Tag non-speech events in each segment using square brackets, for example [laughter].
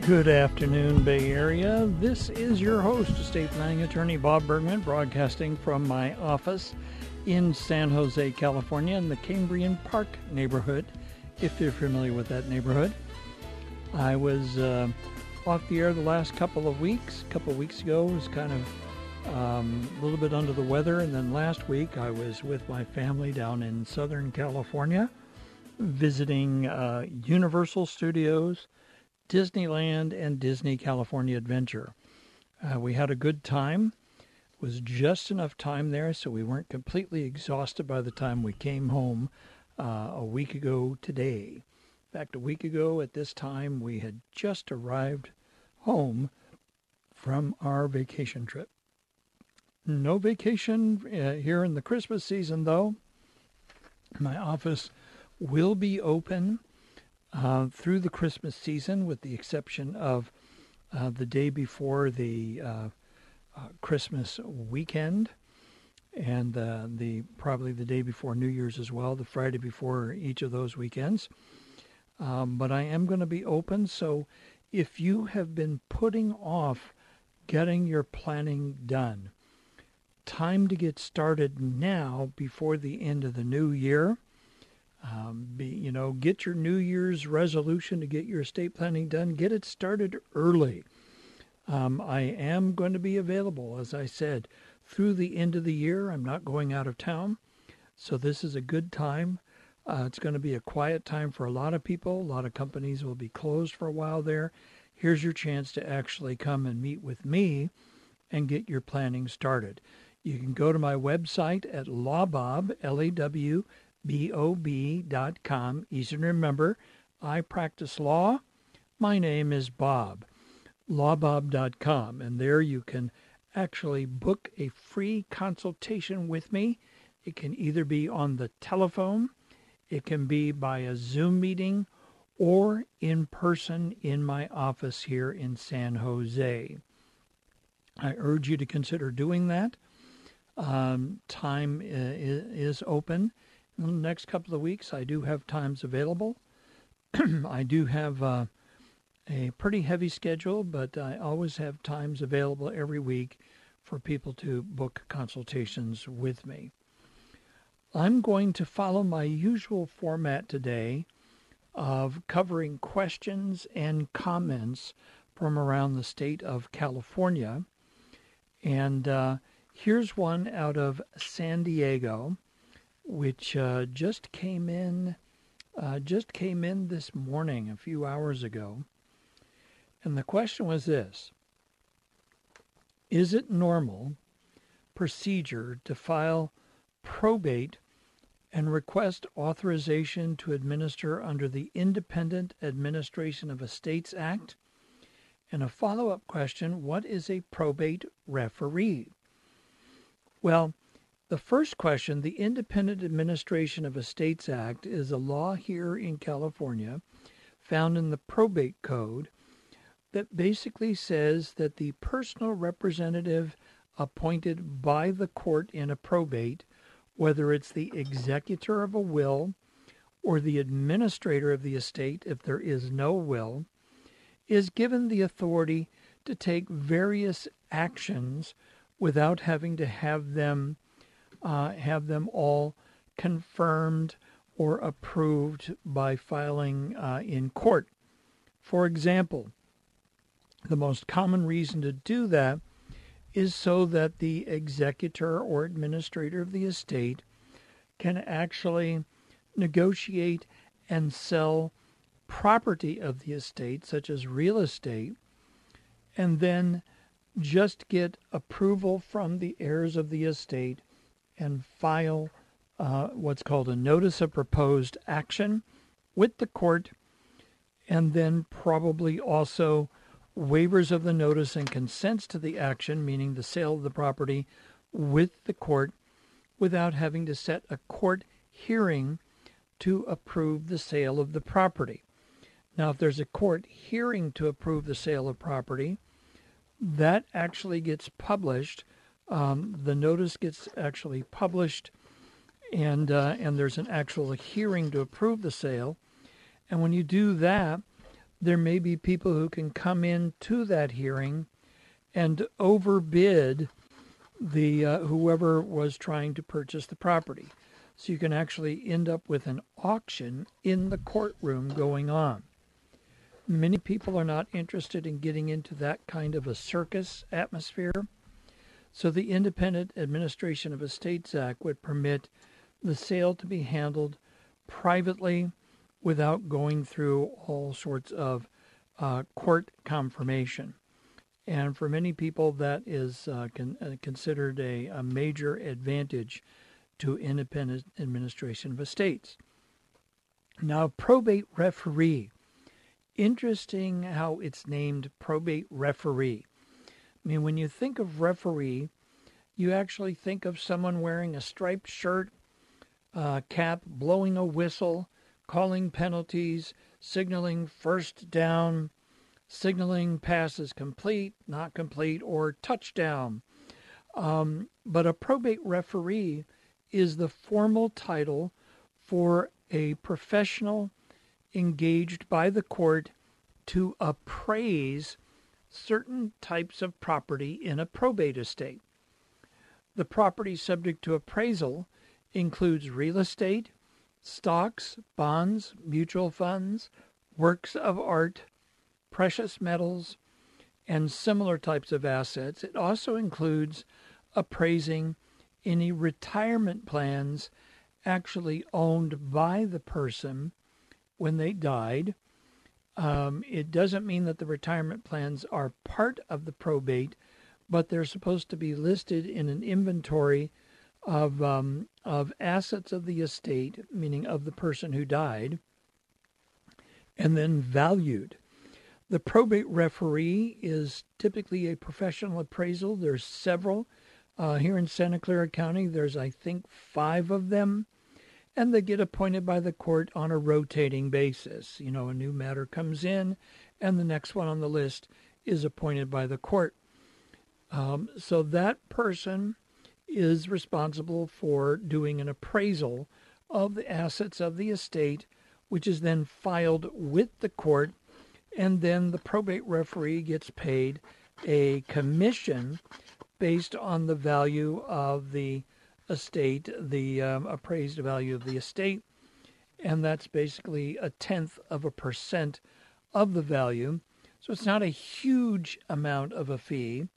Good afternoon, Bay Area. This is your host, estate planning attorney Bob Bergman, broadcasting from my office in San Jose, California, in the Cambrian Park neighborhood, if you're familiar with that neighborhood. I was uh, off the air the last couple of weeks. A couple of weeks ago, was kind of um, a little bit under the weather, and then last week I was with my family down in Southern California, visiting uh, Universal Studios, Disneyland, and Disney California Adventure. Uh, we had a good time. It was just enough time there so we weren't completely exhausted by the time we came home uh, a week ago today. In fact, a week ago at this time, we had just arrived home from our vacation trip. No vacation uh, here in the Christmas season, though. My office will be open uh, through the Christmas season, with the exception of uh, the day before the uh, uh, Christmas weekend, and the probably the day before New Year's as well, the Friday before each of those weekends. Um, but I am going to be open, so if you have been putting off getting your planning done, time to get started now before the end of the new year. Um, be, you know, get your New Year's resolution to get your estate planning done. Get it started early. Um, I am going to be available, as I said, through the end of the year. I'm not going out of town, so this is a good time. Uh, it's going to be a quiet time for a lot of people. A lot of companies will be closed for a while there. Here's your chance to actually come and meet with me and get your planning started. You can go to my website at lawbob, L-A-W, B-O-B.com. Easy to remember. I practice law. My name is Bob. Lawbob.com. And there you can actually book a free consultation with me. It can either be on the telephone, it can be by a Zoom meeting, or in person in my office here in San Jose. I urge you to consider doing that. Um, time uh, is open. In the next couple of weeks, I do have times available. [clears throat] I do have uh, a pretty heavy schedule, but I always have times available every week for people to book consultations with me. I'm going to follow my usual format today of covering questions and comments from around the state of California. And uh, here's one out of San Diego, which uh, just came in, uh, just came in this morning, a few hours ago. And the question was this: Is it normal procedure to file probate and request authorization to administer under the Independent Administration of Estates Act? And a follow up question What is a probate referee? Well, the first question the Independent Administration of Estates Act is a law here in California found in the Probate Code that basically says that the personal representative appointed by the court in a probate whether it's the executor of a will or the administrator of the estate, if there is no will, is given the authority to take various actions without having to have them uh, have them all confirmed or approved by filing uh, in court. For example, the most common reason to do that is so that the executor or administrator of the estate can actually negotiate and sell property of the estate, such as real estate, and then just get approval from the heirs of the estate and file uh, what's called a notice of proposed action with the court, and then probably also waivers of the notice and consents to the action, meaning the sale of the property, with the court without having to set a court hearing to approve the sale of the property. Now, if there's a court hearing to approve the sale of property, that actually gets published. Um, the notice gets actually published and uh, and there's an actual hearing to approve the sale. And when you do that, there may be people who can come in to that hearing and overbid the uh, whoever was trying to purchase the property. So you can actually end up with an auction in the courtroom going on. Many people are not interested in getting into that kind of a circus atmosphere. So the Independent Administration of Estates Act would permit the sale to be handled privately without going through all sorts of uh, court confirmation. And for many people, that is uh, con- uh, considered a, a major advantage to independent administration of estates. Now, probate referee. Interesting how it's named probate referee. I mean, when you think of referee, you actually think of someone wearing a striped shirt uh, cap blowing a whistle, calling penalties, signaling first down, signaling passes complete, not complete, or touchdown. Um, but a probate referee is the formal title for a professional engaged by the court to appraise certain types of property in a probate estate. The property subject to appraisal includes real estate, stocks, bonds, mutual funds, works of art, precious metals, and similar types of assets. It also includes appraising any retirement plans actually owned by the person when they died. Um, it doesn't mean that the retirement plans are part of the probate, but they're supposed to be listed in an inventory of um, of assets of the estate, meaning of the person who died, and then valued. The probate referee is typically a professional appraisal. There's several. Uh, here in Santa Clara County, there's, I think, five of them, and they get appointed by the court on a rotating basis. You know, a new matter comes in, and the next one on the list is appointed by the court. Um, so that person is responsible for doing an appraisal of the assets of the estate, which is then filed with the court, and then the probate referee gets paid a commission based on the value of the estate, the um, appraised value of the estate, and that's basically a tenth of a percent of the value. So it's not a huge amount of a fee,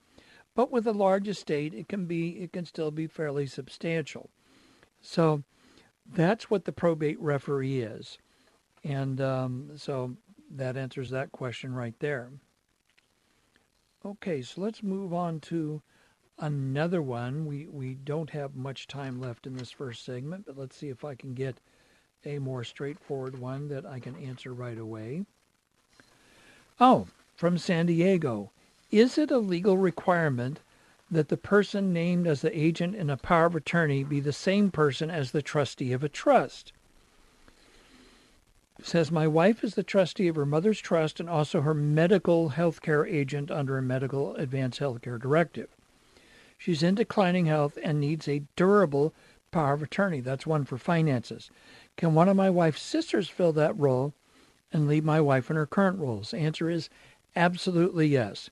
but with a large estate, it can be it can still be fairly substantial. So that's what the probate referee is, and um, so that answers that question right there. Okay, so let's move on to another one. We we don't have much time left in this first segment, but let's see if I can get a more straightforward one that I can answer right away. Oh, from San Diego. Is it a legal requirement that the person named as the agent in a power of attorney be the same person as the trustee of a trust? Says my wife is the trustee of her mother's trust and also her medical health care agent under a medical advanced health care directive. She's in declining health and needs a durable power of attorney. That's one for finances. Can one of my wife's sisters fill that role and leave my wife in her current roles? Answer is absolutely yes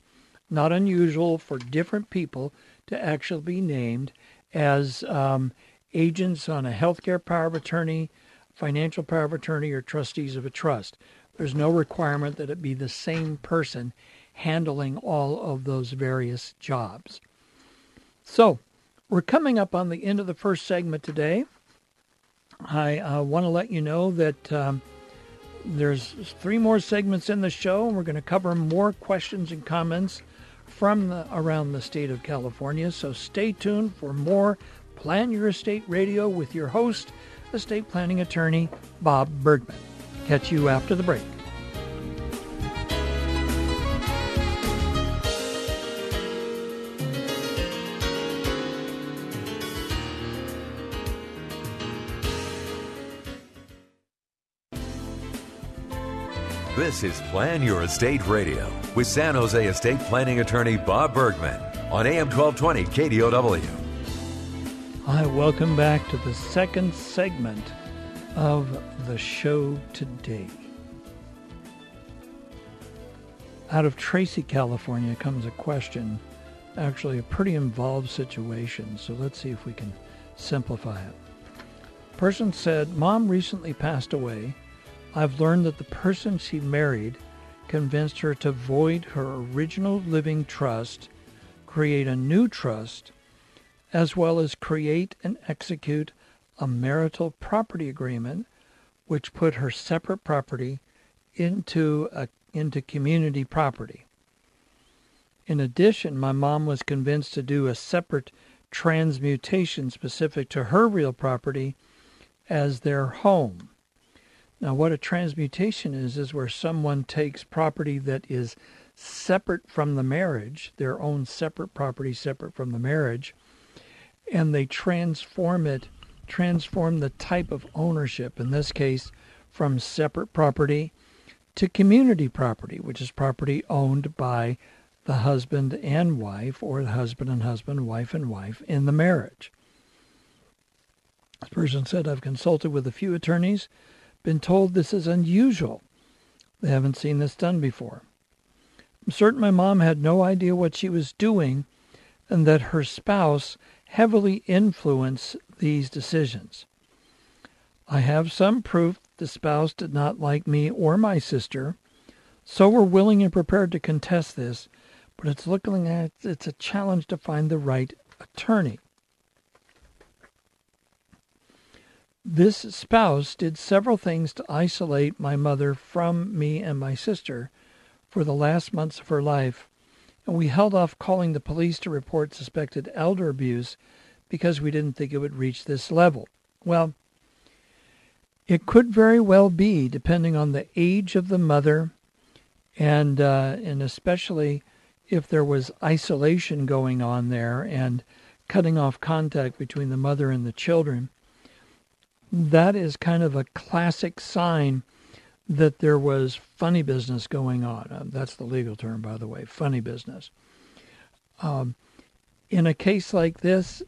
not unusual for different people to actually be named as um, agents on a healthcare power of attorney financial power of attorney, or trustees of a trust. There's no requirement that it be the same person handling all of those various jobs. So, we're coming up on the end of the first segment today. I uh, want to let you know that um, there's three more segments in the show, and we're going to cover more questions and comments from the, around the state of California. So stay tuned for more Plan Your Estate Radio with your host, estate planning attorney Bob Bergman. Catch you after the break. This is Plan Your Estate Radio with San Jose estate planning attorney Bob Bergman on AM 1220 KDOW. Hi, welcome back to the second segment of the show today. Out of Tracy, California comes a question, actually a pretty involved situation, so let's see if we can simplify it. Person said, Mom recently passed away I've learned that the person she married convinced her to void her original living trust, create a new trust, as well as create and execute a marital property agreement which put her separate property into a, into community property. In addition, my mom was convinced to do a separate transmutation specific to her real property as their home. Now, what a transmutation is, is where someone takes property that is separate from the marriage, their own separate property separate from the marriage, and they transform it, transform the type of ownership, in this case, from separate property to community property, which is property owned by the husband and wife, or the husband and husband, wife and wife in the marriage. This person said, I've consulted with a few attorneys been told this is unusual. They haven't seen this done before. I'm certain my mom had no idea what she was doing and that her spouse heavily influenced these decisions. I have some proof the spouse did not like me or my sister, so we're willing and prepared to contest this, but it's looking at it's a challenge to find the right attorney. This spouse did several things to isolate my mother from me and my sister for the last months of her life, and we held off calling the police to report suspected elder abuse because we didn't think it would reach this level. Well, it could very well be, depending on the age of the mother, and uh, and especially if there was isolation going on there and cutting off contact between the mother and the children that is kind of a classic sign that there was funny business going on. Uh, that's the legal term, by the way, funny business. Um, in a case like this,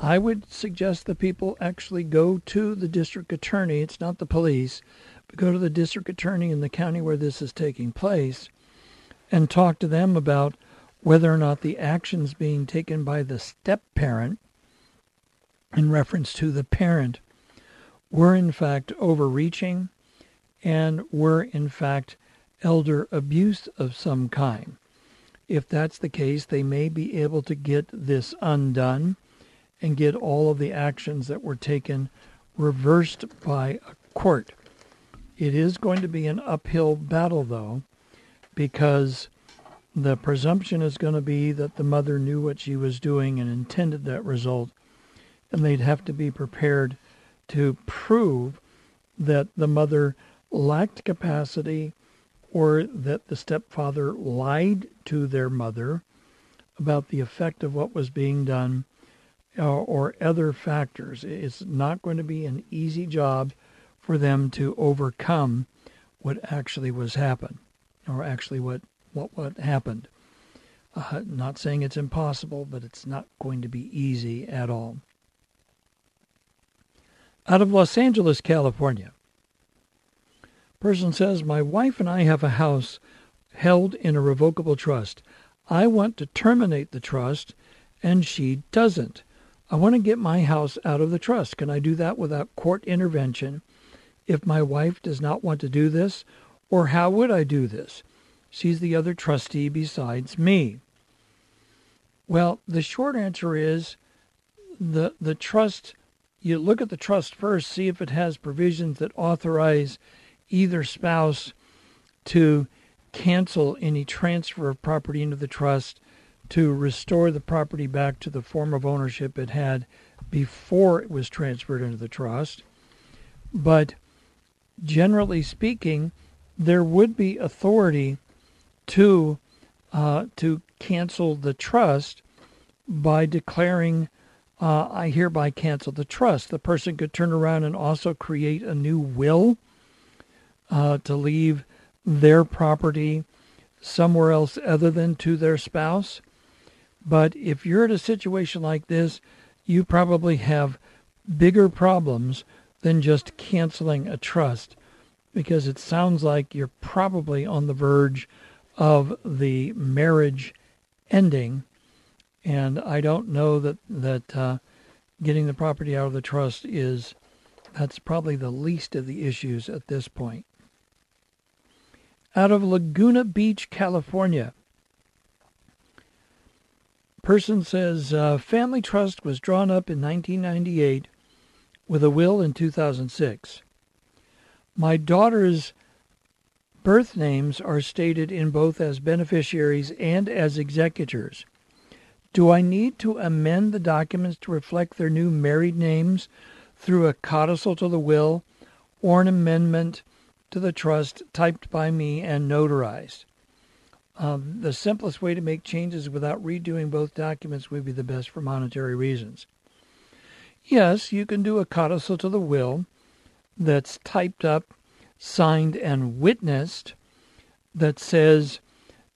I would suggest that people actually go to the district attorney. It's not the police, but go to the district attorney in the county where this is taking place and talk to them about whether or not the actions being taken by the step parent in reference to the parent were in fact overreaching and were in fact elder abuse of some kind. If that's the case, they may be able to get this undone and get all of the actions that were taken reversed by a court. It is going to be an uphill battle, though, because the presumption is going to be that the mother knew what she was doing and intended that result, and they'd have to be prepared to prove that the mother lacked capacity or that the stepfather lied to their mother about the effect of what was being done or, uh, or other factors. It's not going to be an easy job for them to overcome what actually was happened or actually what, what, what happened. Uh, not saying it's impossible, but it's not going to be easy at all out of Los Angeles, California. Person says, My wife and I have a house held in a revocable trust. I want to terminate the trust, and she doesn't. I want to get my house out of the trust. Can I do that without court intervention? if my wife does not want to do this? Or how would I do this? She's the other trustee besides me. Well, the short answer is the the trust you look at the trust first, see if it has provisions that authorize either spouse to cancel any transfer of property into the trust to restore the property back to the form of ownership it had before it was transferred into the trust. But generally speaking, there would be authority to uh, to cancel the trust by declaring uh, I hereby cancel the trust. The person could turn around and also create a new will uh, to leave their property somewhere else other than to their spouse. But if you're in a situation like this, you probably have bigger problems than just canceling a trust because it sounds like you're probably on the verge of the marriage ending. And I don't know that, that uh, getting the property out of the trust is, that's probably the least of the issues at this point out of Laguna Beach, California. Person says uh, family trust was drawn up in 1998 with a will in 2006. My daughter's birth names are stated in both as beneficiaries and as executors. Do I need to amend the documents to reflect their new married names through a codicil to the will or an amendment to the trust typed by me and notarized. Um, the simplest way to make changes without redoing both documents would be the best for monetary reasons. Yes, you can do a codicil to the will that's typed up, signed, and witnessed that says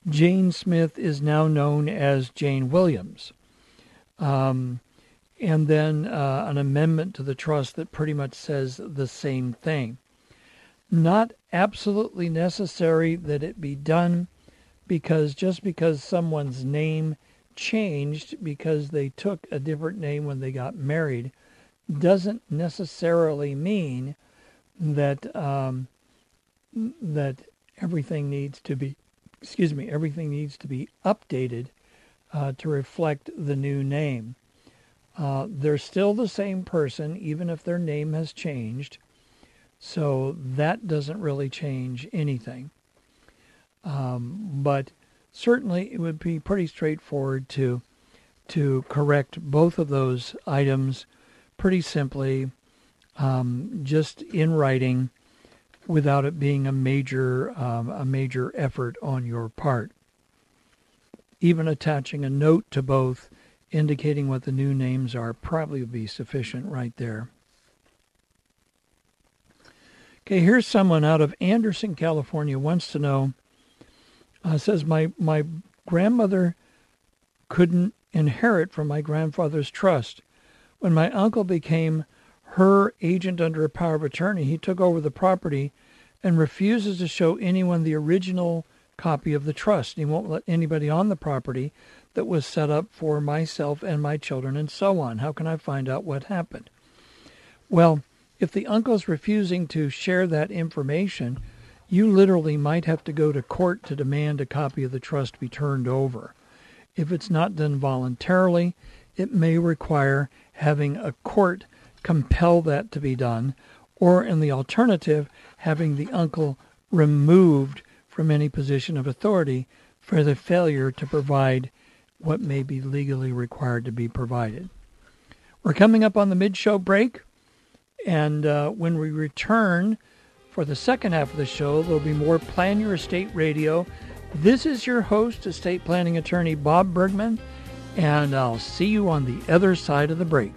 Jane Smith is now known as Jane Williams. Um, and then uh, an amendment to the trust that pretty much says the same thing not absolutely necessary that it be done because just because someone's name changed because they took a different name when they got married doesn't necessarily mean that um, that everything needs to be excuse me everything needs to be updated uh, to reflect the new name. Uh, they're still the same person even if their name has changed. So that doesn't really change anything. Um, but certainly it would be pretty straightforward to to correct both of those items pretty simply, um, just in writing, without it being a major um, a major effort on your part. Even attaching a note to both, indicating what the new names are, probably would be sufficient right there. Okay, here's someone out of Anderson, California, wants to know. Uh, says my my grandmother couldn't inherit from my grandfather's trust. When my uncle became her agent under a power of attorney, he took over the property and refuses to show anyone the original copy of the trust. He won't let anybody on the property that was set up for myself and my children and so on. How can I find out what happened? Well, if the uncle's refusing to share that information, you literally might have to go to court to demand a copy of the trust be turned over. If it's not done voluntarily, it may require having a court compel that to be done, or in the alternative, having the uncle removed from any position of authority for the failure to provide what may be legally required to be provided. We're coming up on the mid show break. And uh, when we return for the second half of the show, there'll be more Plan Your Estate Radio. This is your host, estate planning attorney Bob Bergman, and I'll see you on the other side of the break.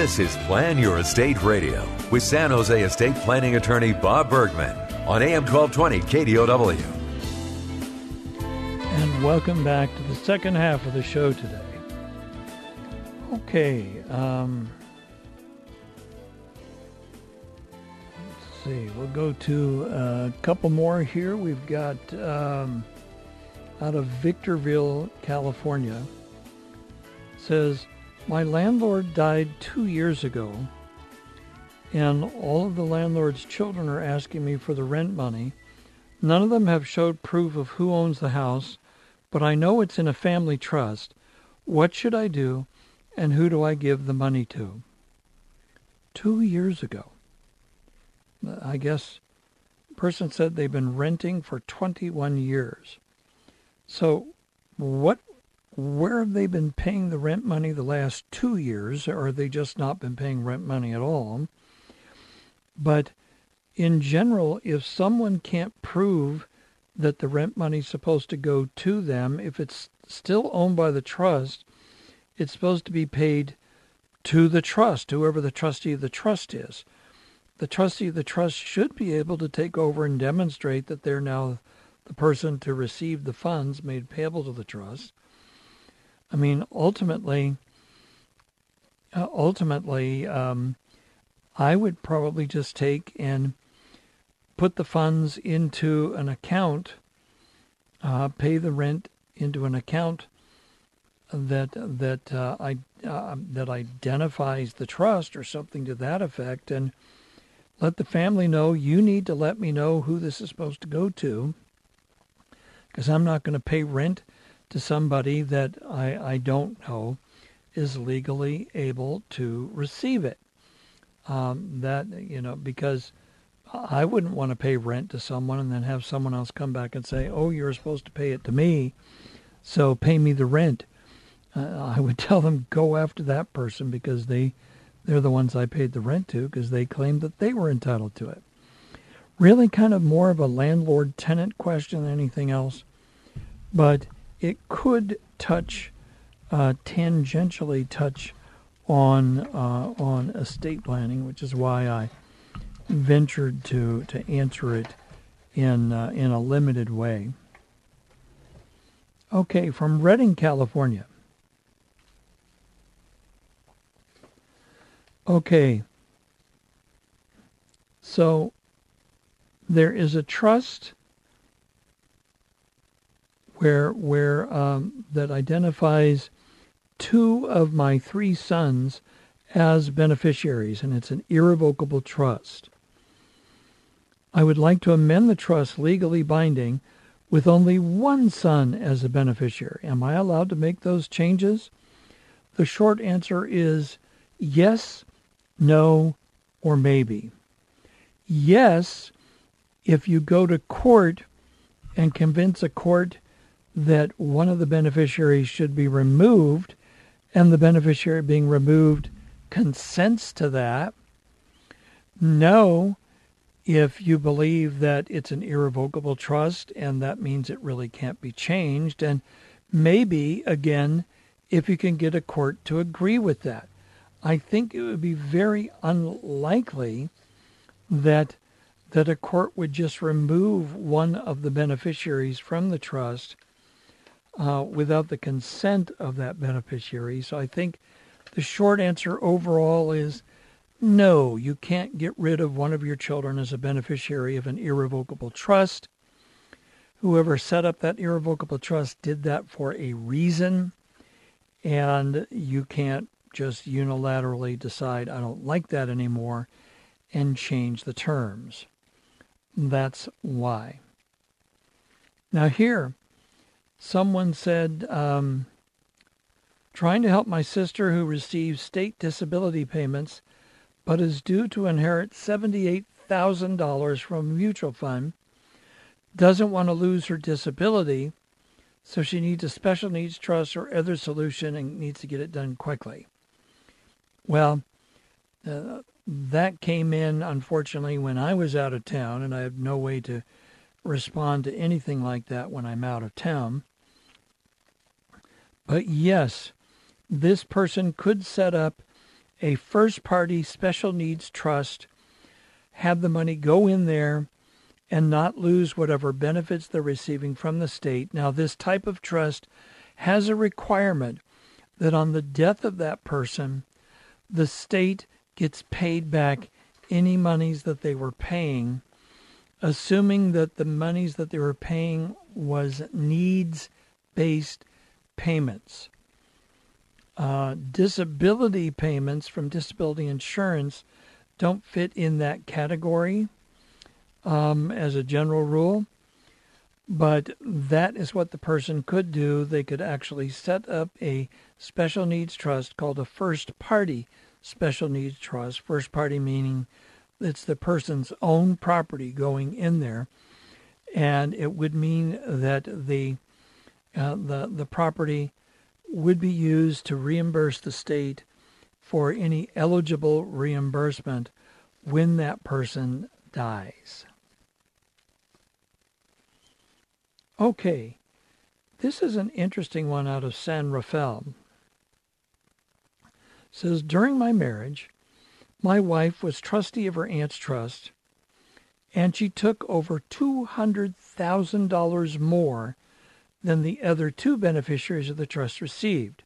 This is Plan Your Estate Radio with San Jose estate planning attorney Bob Bergman on AM 1220 KDOW. And welcome back to the second half of the show today. Okay. Um, let's see. We'll go to a couple more here. We've got um, out of Victorville, California. says, my landlord died two years ago, and all of the landlord's children are asking me for the rent money. None of them have showed proof of who owns the house, but I know it's in a family trust. What should I do, and who do I give the money to? Two years ago. I guess person said they've been renting for 21 years. So what where have they been paying the rent money the last two years, or have they just not been paying rent money at all? But in general, if someone can't prove that the rent money is supposed to go to them, if it's still owned by the trust, it's supposed to be paid to the trust, whoever the trustee of the trust is. The trustee of the trust should be able to take over and demonstrate that they're now the person to receive the funds made payable to the trust. I mean, ultimately, uh, ultimately, um, I would probably just take and put the funds into an account, uh, pay the rent into an account that that uh, I uh, that identifies the trust or something to that effect, and let the family know you need to let me know who this is supposed to go to, because I'm not going to pay rent to somebody that I, I don't know is legally able to receive it. Um, that, you know, because I wouldn't want to pay rent to someone and then have someone else come back and say, oh, you're supposed to pay it to me, so pay me the rent. Uh, I would [laughs] tell them go after that person because they they're the ones I paid the rent to because they claimed that they were entitled to it. Really kind of more of a landlord tenant question than anything else. But it could touch, uh, tangentially touch on uh, on estate planning, which is why I ventured to to answer it in uh, in a limited way. Okay, from Redding, California. Okay. So there is a trust where where um, that identifies two of my three sons as beneficiaries, and it's an irrevocable trust. I would like to amend the trust legally binding with only one son as a beneficiary. Am I allowed to make those changes? The short answer is yes, no, or maybe. Yes, if you go to court and convince a court that one of the beneficiaries should be removed and the beneficiary being removed consents to that. No, if you believe that it's an irrevocable trust and that means it really can't be changed. And maybe, again, if you can get a court to agree with that. I think it would be very unlikely that that a court would just remove one of the beneficiaries from the trust uh, without the consent of that beneficiary. So I think the short answer overall is no, you can't get rid of one of your children as a beneficiary of an irrevocable trust. Whoever set up that irrevocable trust did that for a reason, and you can't just unilaterally decide, I don't like that anymore, and change the terms. That's why. Now, here, someone said, um, trying to help my sister who receives state disability payments but is due to inherit $78,000 from a mutual fund, doesn't want to lose her disability, so she needs a special needs trust or other solution and needs to get it done quickly. Well, uh, that came in, unfortunately, when I was out of town, and I have no way to respond to anything like that when I'm out of town. But yes, this person could set up a first party special needs trust, have the money go in there, and not lose whatever benefits they're receiving from the state. Now, this type of trust has a requirement that on the death of that person, the state gets paid back any monies that they were paying, assuming that the monies that they were paying was needs based payments. Uh, disability payments from disability insurance don't fit in that category um, as a general rule. But that is what the person could do. They could actually set up a special needs trust called a first party special needs trust. First party meaning it's the person's own property going in there. And it would mean that the, uh, the, the property would be used to reimburse the state for any eligible reimbursement when that person dies. Okay, this is an interesting one out of San Rafael. It says during my marriage, my wife was trustee of her aunt's trust, and she took over two hundred thousand dollars more than the other two beneficiaries of the trust received.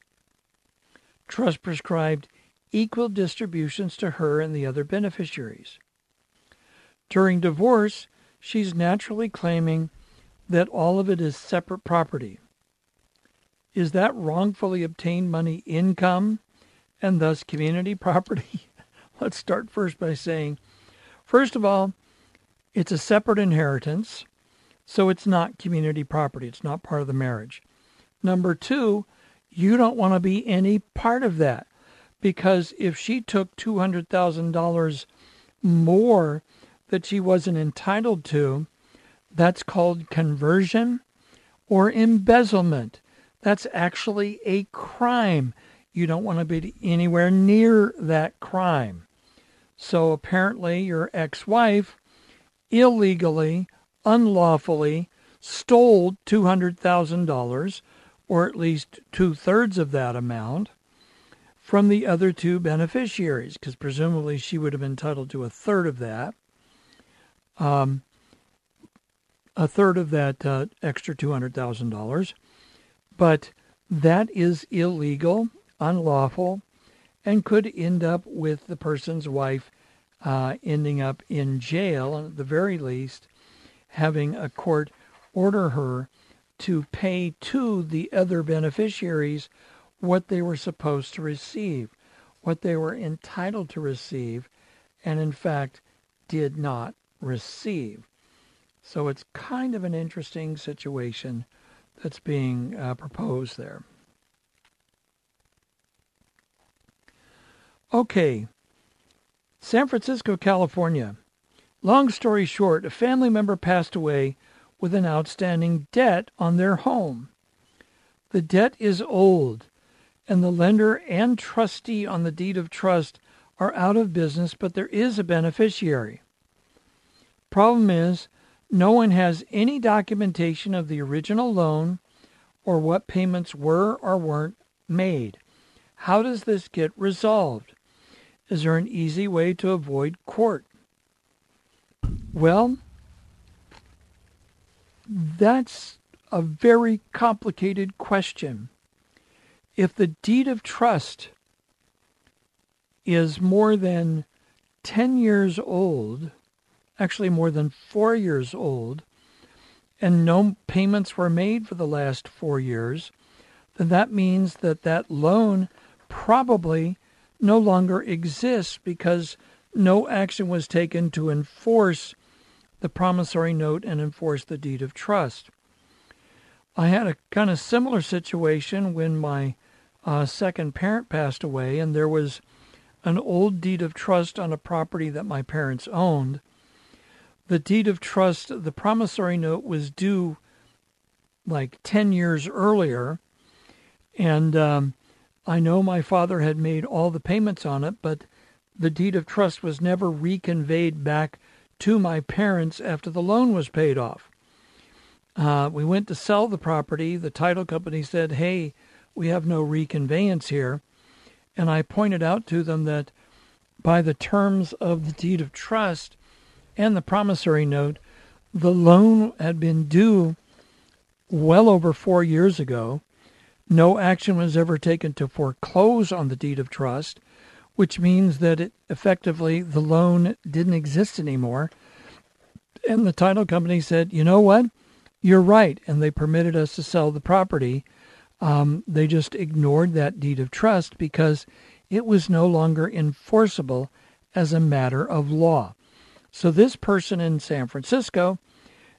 Trust prescribed equal distributions to her and the other beneficiaries. During divorce, she's naturally claiming that all of it is separate property. Is that wrongfully obtained money income and thus community [laughs] property? Let's start first by saying, first of all, it's a separate inheritance, so it's not community property. It's not part of the marriage. Number two, you don't want to be any part of that because if she took $200,000 more that she wasn't entitled to, that's called conversion or embezzlement. That's actually a crime. You don't want to be anywhere near that crime. So apparently, your ex wife illegally, unlawfully stole $200,000, or at least two thirds of that amount, from the other two beneficiaries, because presumably she would have been entitled to a third of that. Um, a third of that uh, extra $200,000. But that is illegal, unlawful, and could end up with the person's wife uh, ending up in jail, and at the very least, having a court order her to pay to the other beneficiaries what they were supposed to receive, what they were entitled to receive, and in fact did not receive. So it's kind of an interesting situation that's being uh, proposed there. Okay, San Francisco, California. Long story short, a family member passed away with an outstanding debt on their home. The debt is old, and the lender and trustee on the deed of trust are out of business, but there is a beneficiary. Problem is, no one has any documentation of the original loan or what payments were or weren't made. How does this get resolved? Is there an easy way to avoid court? Well, that's a very complicated question. If the deed of trust is more than 10 years old, actually more than four years old, and no payments were made for the last four years, then that means that that loan probably no longer exists because no action was taken to enforce the promissory note and enforce the deed of trust. I had a kind of similar situation when my uh, second parent passed away, and there was an old deed of trust on a property that my parents owned the deed of trust, the promissory note was due like 10 years earlier. And um, I know my father had made all the payments on it, but the deed of trust was never reconveyed back to my parents after the loan was paid off. Uh, we went to sell the property. The title company said, Hey, we have no reconveyance here. And I pointed out to them that by the terms of the deed of trust, and the promissory note, the loan had been due well over four years ago. No action was ever taken to foreclose on the deed of trust, which means that it effectively the loan didn't exist anymore. And the title company said, you know what? You're right. And they permitted us to sell the property. Um, they just ignored that deed of trust because it was no longer enforceable as a matter of law. So this person in San Francisco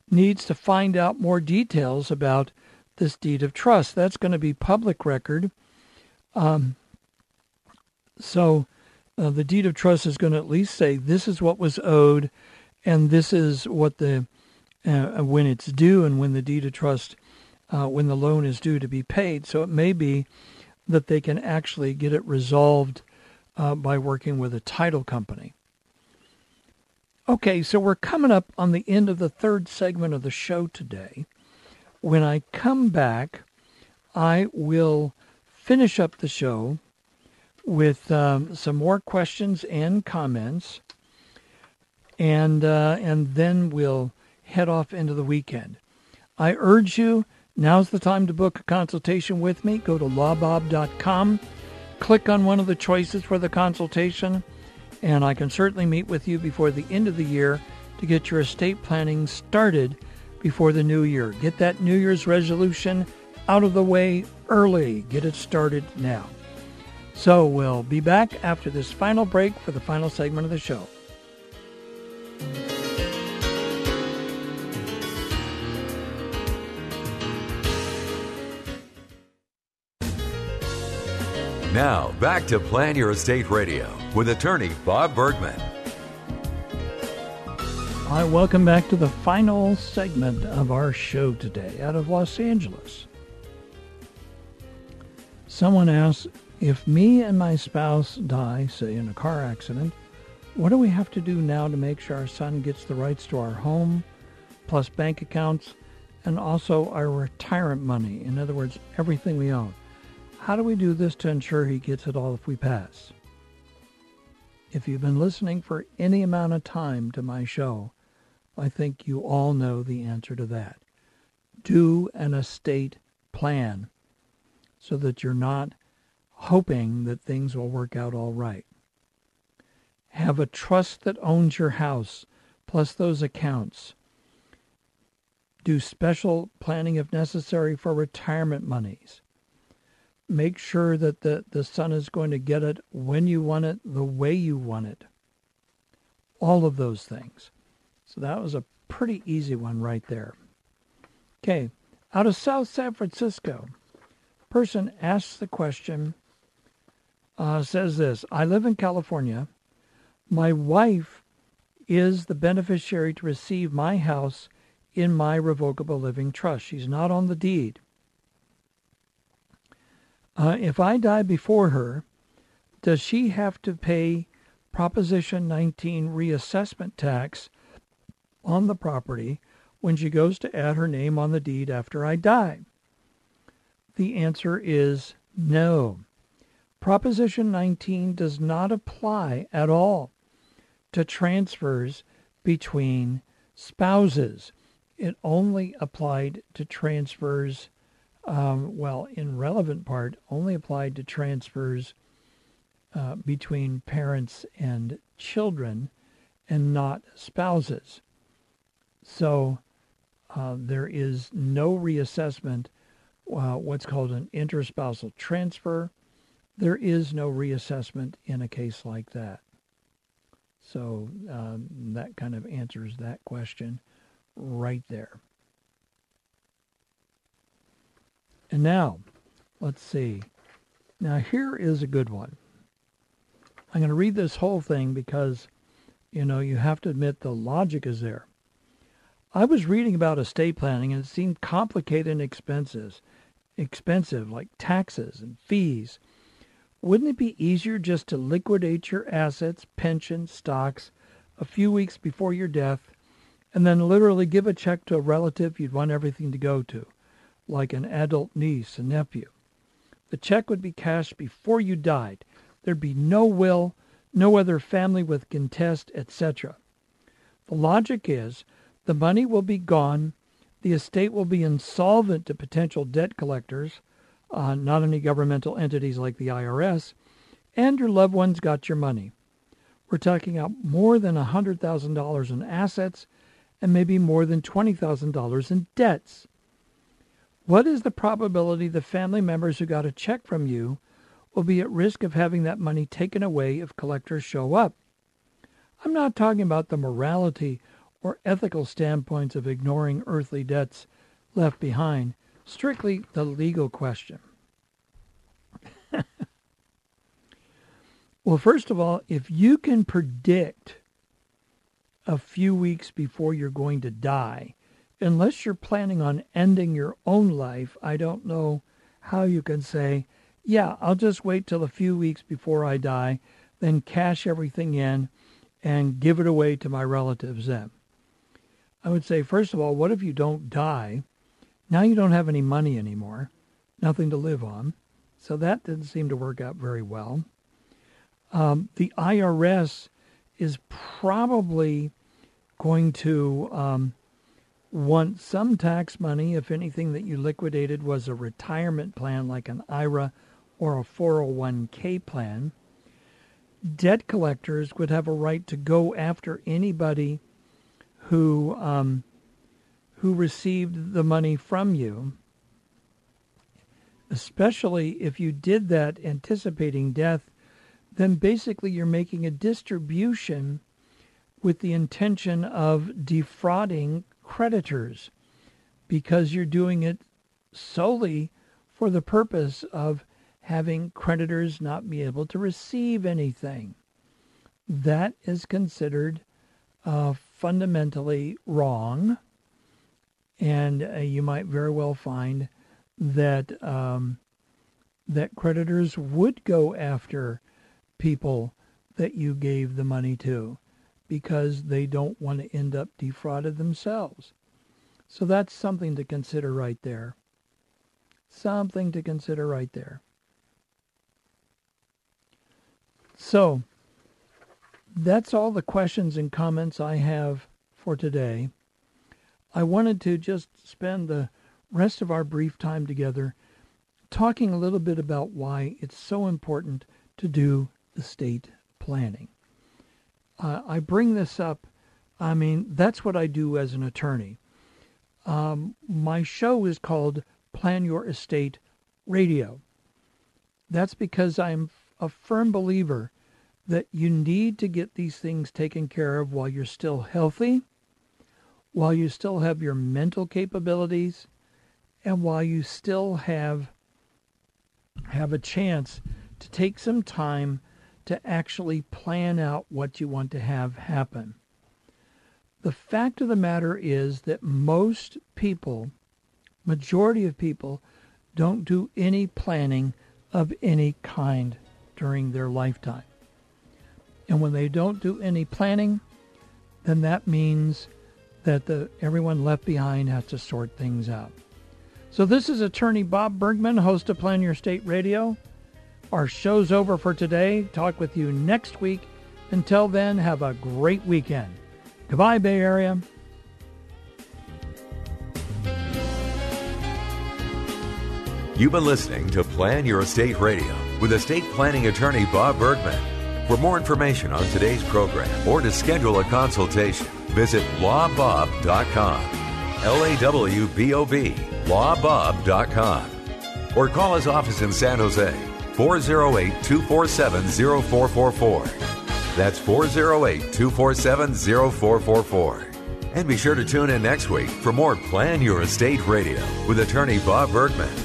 needs to find out more details about this deed of trust. That's going to be public record. Um, so uh, the deed of trust is going to at least say this is what was owed, and this is what the uh, when it's due, and when the deed of trust, uh, when the loan is due to be paid. So it may be that they can actually get it resolved uh, by working with a title company. Okay, so we're coming up on the end of the third segment of the show today. When I come back, I will finish up the show with um, some more questions and comments, and uh, and then we'll head off into the weekend. I urge you now's the time to book a consultation with me. Go to lawbob.com, click on one of the choices for the consultation, and I can certainly meet with you before the end of the year to get your estate planning started before the new year. Get that New Year's resolution out of the way early. Get it started now. So we'll be back after this final break for the final segment of the show. Now, back to Plan Your Estate Radio with attorney Bob Bergman. Hi, welcome back to the final segment of our show today out of Los Angeles. Someone asks if me and my spouse die, say in a car accident, what do we have to do now to make sure our son gets the rights to our home, plus bank accounts, and also our retirement money? In other words, everything we own. How do we do this to ensure he gets it all if we pass? If you've been listening for any amount of time to my show, I think you all know the answer to that. Do an estate plan so that you're not hoping that things will work out all right. Have a trust that owns your house plus those accounts. Do special planning if necessary for retirement monies. Make sure that the, the son is going to get it when you want it, the way you want it. All of those things. So that was a pretty easy one right there. Okay, out of South San Francisco, person asks the question, uh, says this, I live in California. My wife is the beneficiary to receive my house in my revocable living trust. She's not on the deed. Uh, if I die before her, does she have to pay Proposition 19 reassessment tax on the property when she goes to add her name on the deed after I die? The answer is no. Proposition 19 does not apply at all to transfers between spouses. It only applied to transfers, um, well, in relevant part, only applied to transfers uh, between parents and children and not spouses. So uh, there is no reassessment, uh, what's called an interspousal transfer. There is no reassessment in a case like that. So um, that kind of answers that question right there. And now, let's see. Now, here is a good one. I'm going to read this whole thing because, you know, you have to admit the logic is there. I was reading about estate planning and it seemed complicated and expensive, expensive like taxes and fees. Wouldn't it be easier just to liquidate your assets, pension, stocks a few weeks before your death and then literally give a check to a relative you'd want everything to go to, like an adult niece and nephew? The check would be cashed before you died. There'd be no will, no other family with contest, etc. The logic is the money will be gone. The estate will be insolvent to potential debt collectors uh, not any governmental entities like the IRS, and your loved ones got your money. We're talking about more than $100,000 in assets and maybe more than $20,000 in debts. What is the probability the family members who got a check from you will be at risk of having that money taken away if collectors show up? I'm not talking about the morality or ethical standpoints of ignoring earthly debts left behind, strictly the legal question. [laughs] well, first of all, if you can predict a few weeks before you're going to die, unless you're planning on ending your own life, I don't know how you can say, yeah, I'll just wait till a few weeks before I die, then cash everything in and give it away to my relatives then. I would say, first of all, what if you don't die? Now you don't have any money anymore, nothing to live on. So that didn't seem to work out very well. Um, the IRS is probably going to um, want some tax money if anything that you liquidated was a retirement plan like an IRA or a 401k plan debt collectors would have a right to go after anybody who um, who received the money from you, especially if you did that anticipating death. Then basically, you're making a distribution with the intention of defrauding creditors because you're doing it solely for the purpose of having creditors not be able to receive anything. That is considered uh, fundamentally wrong, and uh, you might very well find that um, that creditors would go after people that you gave the money to because they don't want to end up defrauded themselves. So that's something to consider right there. Something to consider right there. So that's all the questions and comments I have for today. I wanted to just spend the rest of our brief time together talking a little bit about why it's so important to do estate planning. Uh, I bring this up, I mean, that's what I do as an attorney. Um, my show is called Plan Your Estate Radio. That's because I'm a firm believer that you need to get these things taken care of while you're still healthy, while you still have your mental capabilities, and while you still have have a chance to take some time to actually plan out what you want to have happen. The fact of the matter is that most people, majority of people, don't do any planning of any kind during their lifetime. And when they don't do any planning, then that means that the everyone left behind has to sort things out. So this is attorney Bob Bergman, host of Plan Your Estate Radio. Our show's over for today. Talk with you next week. Until then, have a great weekend. Goodbye, Bay Area. You've been listening to Plan Your Estate Radio with estate planning attorney Bob Bergman. For more information on today's program or to schedule a consultation, visit lawbob.com. L A W B O B, lawbob.com. Or call his office in San Jose, 408 247 0444. That's 408 247 0444. And be sure to tune in next week for more Plan Your Estate Radio with attorney Bob Bergman.